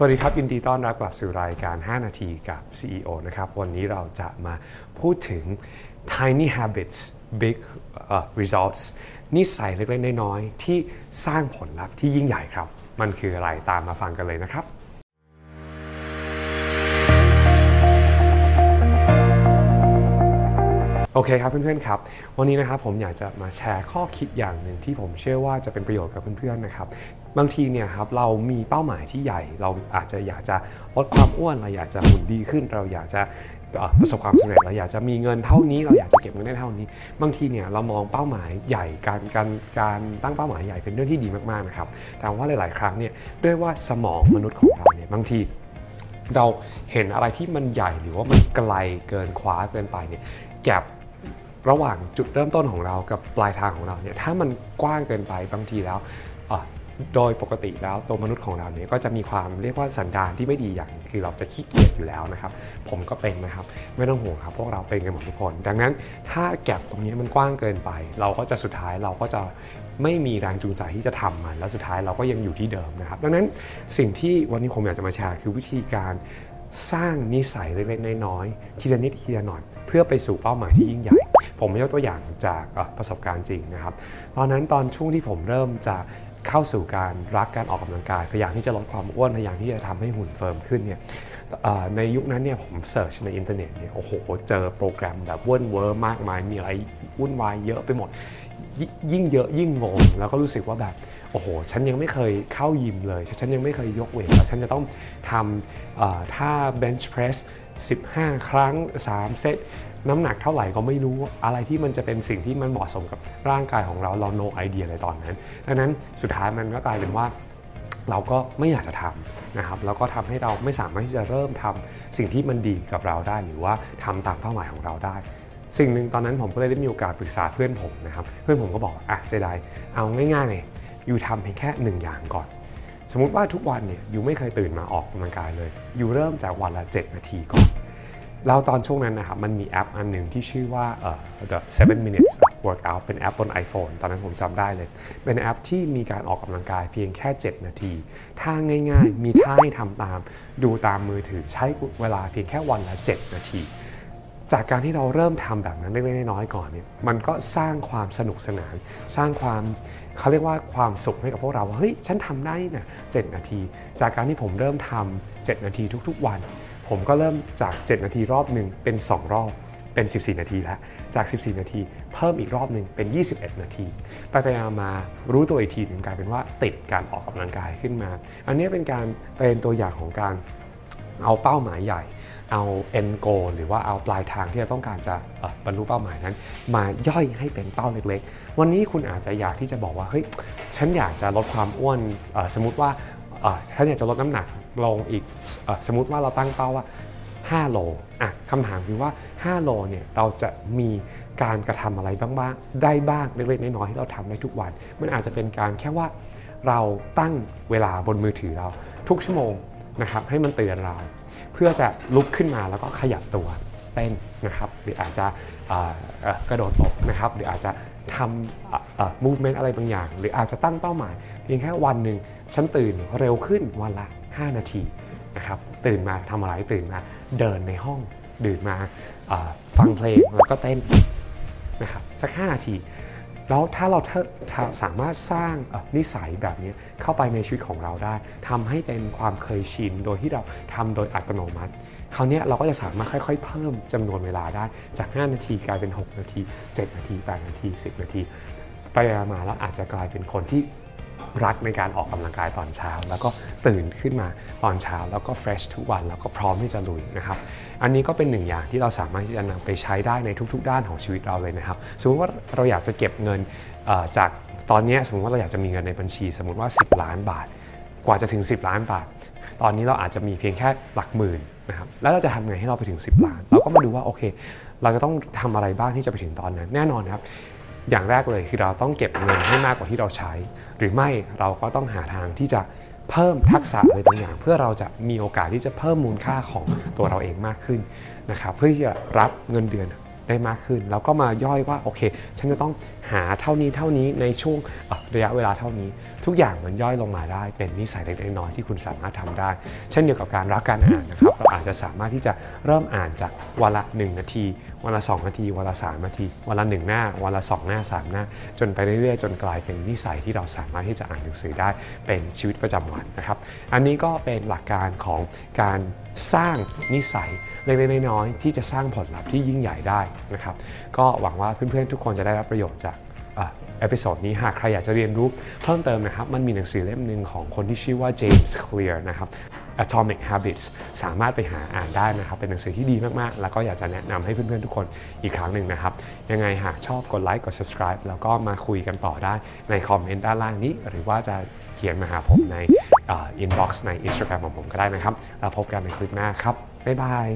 สวัสดีครับยินดีต้อนรับกลับสู่รายการ 5 นาทีกับ CEO นะครับวันนี้เราจะมาพูดถึง tiny habits big uh, results นิสัยเล็กๆน้อยๆที่สร้างผลลัพธ์ที่ยิ่งใหญ่ครับ มันคืออะไรตามมาฟังกันเลยนะครับ โอเคครับเพื่อนๆครับ วันนี้นะครับผมอยากจะมาแชร์ข้อคิดอย่างหนึ่งที่ผมเชื่อว่าจะเป็นประโยชน์กับเพื่อนๆนะครับ บางทีเนี่ยครับเรามีเป้าหมายที่ใหญ่ เราอาจจะอยากจะลดความอ้วนเราอยากจะหุ่นดีขึ้น เราอยากจะประสบความสำเร็จเราอยากจะมีเงินเท่านี้ เราอยากจะเก็บเงินได้เท่านี้ บางทีเนี่ยเรามองเป้าหมายใหญ่การการการตั้งเป้าหมายใหญ่เป็นเรื่องที่ดีมากๆนะครับแต่ว่าหลาย ๆ ครั้งเนี่ยด้วยว่าสมองมนุษย์ของเราเนี่ยบางทีเราเห็นอะไรที่มันใหญ่หรือว่ามันไกลเกินคว้าเกินไปเนี่ยแก็บระหว่างจุดเริ่มต้นของเรากับปลายทางของเราเนี่ยถ้ามันกว้างเกินไปบางทีแล้ว โดยปกติแล้วตัวมนุษย์ของเราเนี่ยก็จะมีความเรียกว่าสันดานที่ไม่ดีอย่าง คือเราจะขี้เกียจอยู่แล้วนะครับ ผมก็เป็นนะครับ ไม่ต้องห่วงครับพวกเราเป็นกันหมดทุกคน ดังนั้นถ้าแก็บตรงนี้มันกว้างเกินไป เราก็จะสุดท้ายเราก็จะไม่มีแรงจูงใจที่จะทำมัน แล้วสุดท้ายเราก็ยังอยู่ที่เดิมนะครับ ดังนั้นสิ่งที่วันนี้ผมอยากจะมาแชร์คือวิธีการสร้างนิสัยเล็กๆน้อยๆทีละนิดทีละหน่อยเพื่อไปสู่เป้าหมายที่ยิ่งใหญ่ ผมยกตัวอย่างจากประสบการณ์จริงนะครับ ตอนนั้นตอนช่วงที่ผมเริ่มจะ เข้าสู่การรักการออกกำลังกาย พยายามที่จะลดความอ้วนพยายามที่จะทำให้หุ่นเฟิร์มขึ้นเนี่ยในยุคนั้นเนี่ยผม search ในอินเทอร์เน็ตเนี่ยโอ้โห เจอโปรแกรมแบบเวิร์นเวอร์มากมาย มีอะไรวุ่นวายเยอะไปหมดยิยิ่งเยอะยิ่งงง แล้วก็รู้สึกว่าแบบ โอ้โห ฉันยังไม่เคยเข้ายิมเลย ฉันยังไม่เคยยกเวทแล้วฉันจะต้องทำเอ่อท่า bench press 15 ครั้ง 3 เซต น้ำหนักเท่าไหร่ก็ไม่รู้อะไรที่มันจะเป็นสิ่งที่มันเหมาะสมกับร่างกายของเราเรา no idea เลยตอนนั้น ดังนั้นสุดท้ายมันก็กลายเป็นว่าเราก็ไม่อยากจะทำนะครับแล้วก็ทำให้เราไม่สามารถที่จะเริ่มทำสิ่งที่มันดีกับเราได้ หรือว่าทำตามเป้าหมายของเราได้ สิ่งหนึ่งตอนนั้นผมก็เลยได้มีโอกาสปรึกษาเพื่อนผมนะครับ เพื่อนผมก็บอกอะเจไดเอาง่ายๆเลยอยู่ทำเพียงแค่หนึ่งอย่างก่อน สมมุติว่าทุกวันเนี่ยอยู่ไม่เคยตื่นมาออกกำลังกายเลย อยู่เริ่มจากวันละ 7 นาทีก่อน แล้วตอนช่วงนั้นนะครับมันมีแอปอันหนึ่งที่ชื่อว่าเอ่อ the 7 minutes workout เป็นแอปบน iPhone ตอนนั้นผมจำได้เลย เป็นแอปที่มีการออกกำลังกายเพียงแค่ 7 นาทีท่าง่ายๆ มีท่าให้ทำตาม ดูตามมือถือใช้เวลาเพียงแค่วันละ 7 นาที จากการที่เราเริ่มทำแบบนั้นเล็กๆน้อยๆก่อนเนี่ยมันก็สร้างความสนุกสนาน สร้างความเขาเรียกว่าความสุขให้กับพวกเราว่าเฮ้ยฉันทำได้นะ7นาที จากการที่ผมเริ่มทำ7นาทีทุก ๆ วัน ผมก็เริ่มจาก 7 นาทีรอบหนึ่งเป็น 2 รอบเป็น 14 นาทีแล้ว จาก 14 นาที เพิ่มอีกรอบหนึ่งเป็น 21 นาที ไปไปๆมารู้ตัวอีกทีหนึงกลายเป็นว่าติดการออกกำลังกายขึ้นมา อันนี้เป็นการเป็นตัวอย่างของการเอาเป้าหมายใหญ่ เอา end goal หรือว่าเอาปลายทางที่เราต้องการจะบรรลุเป้าหมายนั้น มาย่อยให้เป็นเป้าเล็กๆ วันนี้คุณอาจจะอยากที่จะบอกว่าเฮ้ยฉันอยากจะลดความอ้วนสมมติว่าฉันอยากจะลดน้ำหนัก ลงอีกอสมมติว่าเราตั้งเป้าว่า 5 โลอะคำถามคือว่า 5 โลเนี่ยเราจะมีการกระทำอะไรบ้างได้บ้างเล็กๆน้อยๆที่เราทำได้ทุกวัน มันอาจจะเป็นการแค่ว่าเราตั้งเวลาบนมือถือเรา ทุกชั่วโมงนะครับให้มันเตือนเรา เพื่อจะลุกขึ้นมาแล้วก็ขยับตัวเต้นนะครับหรืออาจจะกระโดดตบนะครับหรืออาจจะทำ movement อะไรบางอย่าง หรืออาจจะตั้งเป้าหมาย เพียงแค่วันหนึ่งฉันตื่นเร็วขึ้นวันละ 5 นาทีนะครับตื่นมาทำอะไรตื่นมาเดินในห้องดื่นมาฟังเพลงแล้วก็เต้นนะครับสัก 5 นาที แล้วถ้าเราถ้าสามารถสร้างนิสัยแบบนี้เข้าไปในชีวิตของเราได้ทำให้เป็นความเคยชินโดยที่เราทำโดยอัตโนมัติคราวนี้เราก็จะสามารถค่อยๆ เพิ่มจำนวนเวลาได้จาก 5 นาทีกลายเป็น 6 นาที 7 นาที 8 นาที 10 นาทีไปมาแล้วอาจจะกลายเป็นคนที่ รักในการออกกำลังกายตอนเช้า แล้วก็ตื่นขึ้นมาตอนเช้า แล้วก็เฟรชทุกวันแล้วก็พร้อมที่จะลุยนะครับอันนี้ก็เป็นหนึ่งอย่างที่เราสามารถที่จะนำไปใช้ได้ในทุก ๆ ด้านของชีวิตเราเลยนะครับสมมติว่าเราอยากจะเก็บเงินจากตอนนี้สมมติว่าเราอยากจะมีเงินในบัญชี สมมติว่า 10 ล้านบาท กว่าจะถึง 10 ล้านบาท ตอนนี้เราอาจจะมีเพียงแค่หลักหมื่นนะครับแล้วเราจะทำไงให้เราไปถึง 10 ล้าน เราก็มาดูว่าโอเค เราจะต้องทำอะไรบ้างที่จะไปถึงตอนนั้น แน่นอนครับ อย่างแรกเลยคือเราต้องเก็บเงินให้มากกว่าที่เราใช้ หรือไม่เราก็ต้องหาทางที่จะเพิ่มทักษะอะไรบางอย่าง เพื่อเราจะมีโอกาสที่จะเพิ่มมูลค่าของตัวเราเองมากขึ้นนะครับเพื่อที่จะรับเงินเดือน ได้มากขึ้น แล้วก็มาย่อยว่าโอเค ฉันจะต้องหาเท่านี้เท่านี้ในช่วงระยะเวลาเท่านี้ ทุกอย่างมันย่อยลงมาได้ เป็นนิสัยเล็กๆน้อยๆที่คุณสามารถทำได้ เช่นเดียวกับการรักการอ่านนะครับเราอาจจะสามารถที่จะเริ่มอ่านจากวันละ 1 นาที วันละ 2 นาที วันละ 3 นาที วันละ 1 หน้า วันละ 2 หน้า 3 หน้า จนไปเรื่อยๆ จนกลายเป็นนิสัยที่เราสามารถที่จะอ่านหนังสือได้เป็นชีวิตประจำวันนะครับ อันนี้ก็เป็นหลักการของการสร้างนิสัย เล็กๆน้อยๆที่จะสร้างผลลัพธ์ที่ยิ่งใหญ่ได้นะครับก็หวังว่าเพื่อนๆทุกคนจะได้รับประโยชน์จาก episode นี้หากใครอยากจะเรียนรู้เพิ่มเติมนะครับ มันมีหนังสือเล่มหนึ่งของคนที่ชื่อว่า James Clear นะครับ Atomic Habits สามารถไปหาอ่านได้นะครับ เป็นหนังสือที่ดีมาก ๆ แล้วก็อยากจะแนะนำให้เพื่อน ๆ ทุกคนอีกครั้งหนึ่งนะครับ ยังไงหากชอบกดไลค์กด subscribe แล้วก็มาคุยกันต่อได้ในคอมเมนต์ด้านล่างนี้ หรือว่าจะเขียนมาหาผมใน inbox ใน Instagram ของผมก็ได้นะครับ แล้วพบกันในคลิปหน้าครับบ๊ายบาย